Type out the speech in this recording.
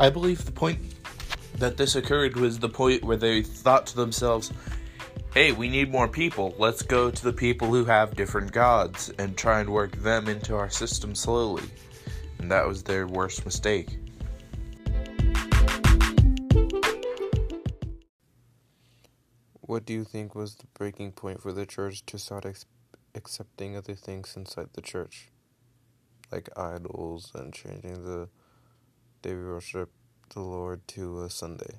I believe the point that this occurred was the point where they thought to themselves, hey, we need more people. Let's go to the people who have different gods and try and work them into our system slowly. And that was their worst mistake. What do you think was the breaking point for the church to start ex- accepting other things inside the church? Like idols and changing the we worship the Lord to a Sunday.